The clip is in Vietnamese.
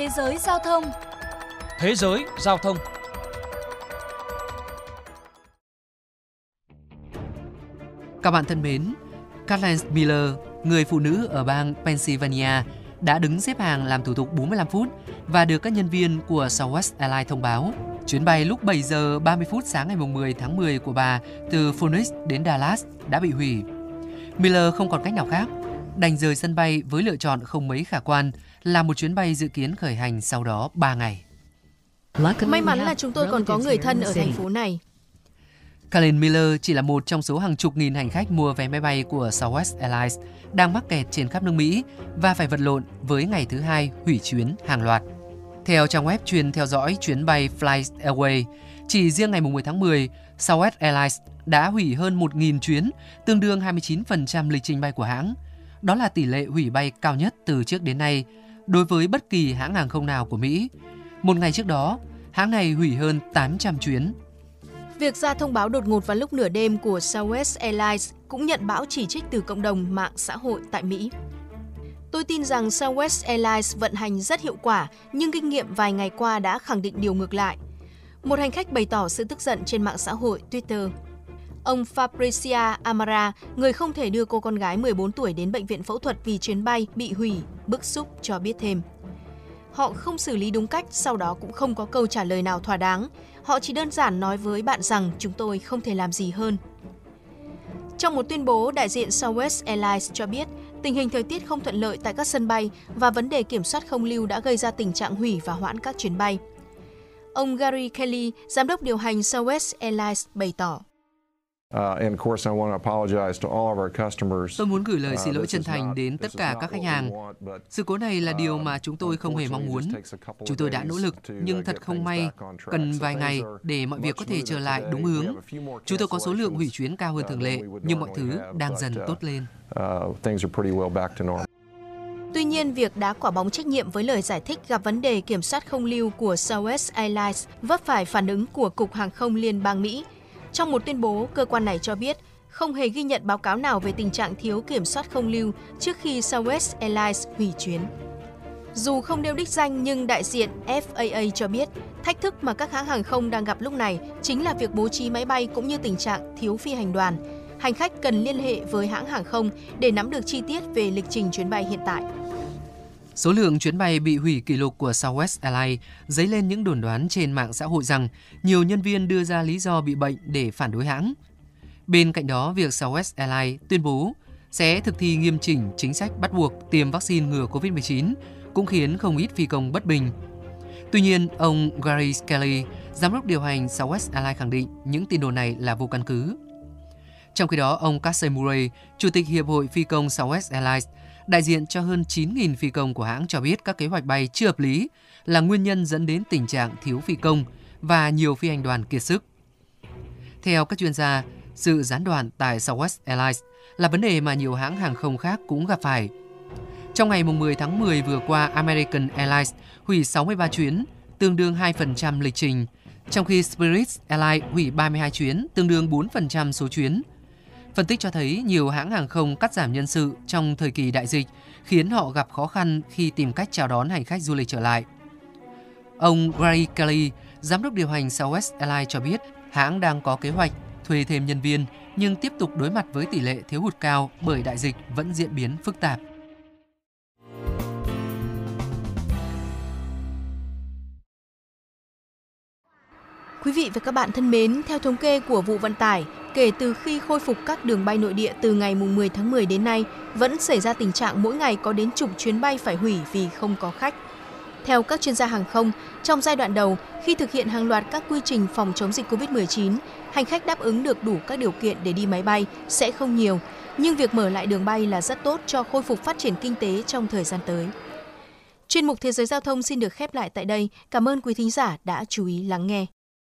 Thế giới giao thông. Thế giới giao thông. Các bạn thân mến, Kathleen Miller, người phụ nữ ở bang Pennsylvania, đã đứng xếp hàng làm thủ tục 45 phút và được các nhân viên của Southwest Airlines thông báo. Chuyến bay lúc 7 giờ 30 phút sáng ngày 10 tháng 10 của bà từ Phoenix đến Dallas đã bị hủy. Miller không còn cách nào khác, đành rời sân bay với lựa chọn không mấy khả quan là một chuyến bay dự kiến khởi hành sau đó 3 ngày. May mắn là chúng tôi còn có người thân ở thành phố này. Karen Miller chỉ là một trong số hàng chục nghìn hành khách mua vé máy bay của Southwest Airlines đang mắc kẹt trên khắp nước Mỹ và phải vật lộn với ngày thứ hai hủy chuyến hàng loạt. Theo trang web chuyên theo dõi chuyến bay Fly Airway, chỉ riêng ngày 10 tháng 10, Southwest Airlines đã hủy hơn 1.000 chuyến, tương đương 29% lịch trình bay của hãng. Đó là tỷ lệ hủy bay cao nhất từ trước đến nay đối với bất kỳ hãng hàng không nào của Mỹ. Một ngày trước đó, hãng này hủy hơn 800 chuyến. Việc ra thông báo đột ngột vào lúc nửa đêm của Southwest Airlines cũng nhận bão chỉ trích từ cộng đồng mạng xã hội tại Mỹ. Tôi tin rằng Southwest Airlines vận hành rất hiệu quả, nhưng kinh nghiệm vài ngày qua đã khẳng định điều ngược lại. Một hành khách bày tỏ sự tức giận trên mạng xã hội Twitter. Ông Fabricia Amara, người không thể đưa cô con gái 14 tuổi đến bệnh viện phẫu thuật vì chuyến bay bị hủy, bức xúc cho biết thêm. Họ không xử lý đúng cách, sau đó cũng không có câu trả lời nào thỏa đáng. Họ chỉ đơn giản nói với bạn rằng chúng tôi không thể làm gì hơn. Trong một tuyên bố, đại diện Southwest Airlines cho biết tình hình thời tiết không thuận lợi tại các sân bay và vấn đề kiểm soát không lưu đã gây ra tình trạng hủy và hoãn các chuyến bay. Ông Gary Kelly, giám đốc điều hành Southwest Airlines bày tỏ. Tôi muốn gửi lời xin lỗi chân thành đến tất cả các khách hàng. Sự cố này là điều mà chúng tôi không hề mong muốn. Chúng tôi đã nỗ lực, nhưng thật không may, cần vài ngày để mọi việc có thể trở lại đúng hướng. Chúng tôi có số lượng hủy chuyến cao hơn thường lệ, nhưng mọi thứ đang dần tốt lên. Tuy nhiên, việc đá quả bóng trách nhiệm với lời giải thích gặp vấn đề kiểm soát không lưu của Southwest Airlines vấp phải phản ứng của Cục Hàng không Liên bang Mỹ trong một tuyên bố, cơ quan này cho biết không hề ghi nhận báo cáo nào về tình trạng thiếu kiểm soát không lưu trước khi Southwest Airlines hủy chuyến. Dù không nêu đích danh nhưng đại diện FAA cho biết thách thức mà các hãng hàng không đang gặp lúc này chính là việc bố trí máy bay cũng như tình trạng thiếu phi hành đoàn. Hành khách cần liên hệ với hãng hàng không để nắm được chi tiết về lịch trình chuyến bay hiện tại. Số lượng chuyến bay bị hủy kỷ lục của Southwest Airlines dấy lên những đồn đoán trên mạng xã hội rằng nhiều nhân viên đưa ra lý do bị bệnh để phản đối hãng. Bên cạnh đó, việc Southwest Airlines tuyên bố sẽ thực thi nghiêm chỉnh chính sách bắt buộc tiêm vaccine ngừa COVID-19 cũng khiến không ít phi công bất bình. Tuy nhiên, ông Gary Skelly, giám đốc điều hành Southwest Airlines khẳng định những tin đồn này là vô căn cứ. Trong khi đó, ông Casey Murray, Chủ tịch Hiệp hội Phi công Southwest Airlines, đại diện cho hơn 9.000 phi công của hãng cho biết các kế hoạch bay chưa hợp lý là nguyên nhân dẫn đến tình trạng thiếu phi công và nhiều phi hành đoàn kiệt sức. Theo các chuyên gia, sự gián đoạn tại Southwest Airlines là vấn đề mà nhiều hãng hàng không khác cũng gặp phải. Trong ngày 10 tháng 10 vừa qua, American Airlines hủy 63 chuyến, tương đương 2% lịch trình, trong khi Spirit Airlines hủy 32 chuyến, tương đương 4% số chuyến. Phân tích cho thấy nhiều hãng hàng không cắt giảm nhân sự trong thời kỳ đại dịch khiến họ gặp khó khăn khi tìm cách chào đón hành khách du lịch trở lại. Ông Gary Kelly, giám đốc điều hành Southwest Airlines cho biết hãng đang có kế hoạch thuê thêm nhân viên nhưng tiếp tục đối mặt với tỷ lệ thiếu hụt cao bởi đại dịch vẫn diễn biến phức tạp. Quý vị và các bạn thân mến, theo thống kê của vụ vận tải, kể từ khi khôi phục các đường bay nội địa từ ngày 10 tháng 10 đến nay, vẫn xảy ra tình trạng mỗi ngày có đến chục chuyến bay phải hủy vì không có khách. Theo các chuyên gia hàng không, trong giai đoạn đầu, khi thực hiện hàng loạt các quy trình phòng chống dịch COVID-19, hành khách đáp ứng được đủ các điều kiện để đi máy bay sẽ không nhiều, nhưng việc mở lại đường bay là rất tốt cho khôi phục phát triển kinh tế trong thời gian tới. Chuyên mục Thế giới Giao thông xin được khép lại tại đây. Cảm ơn quý thính giả đã chú ý lắng nghe.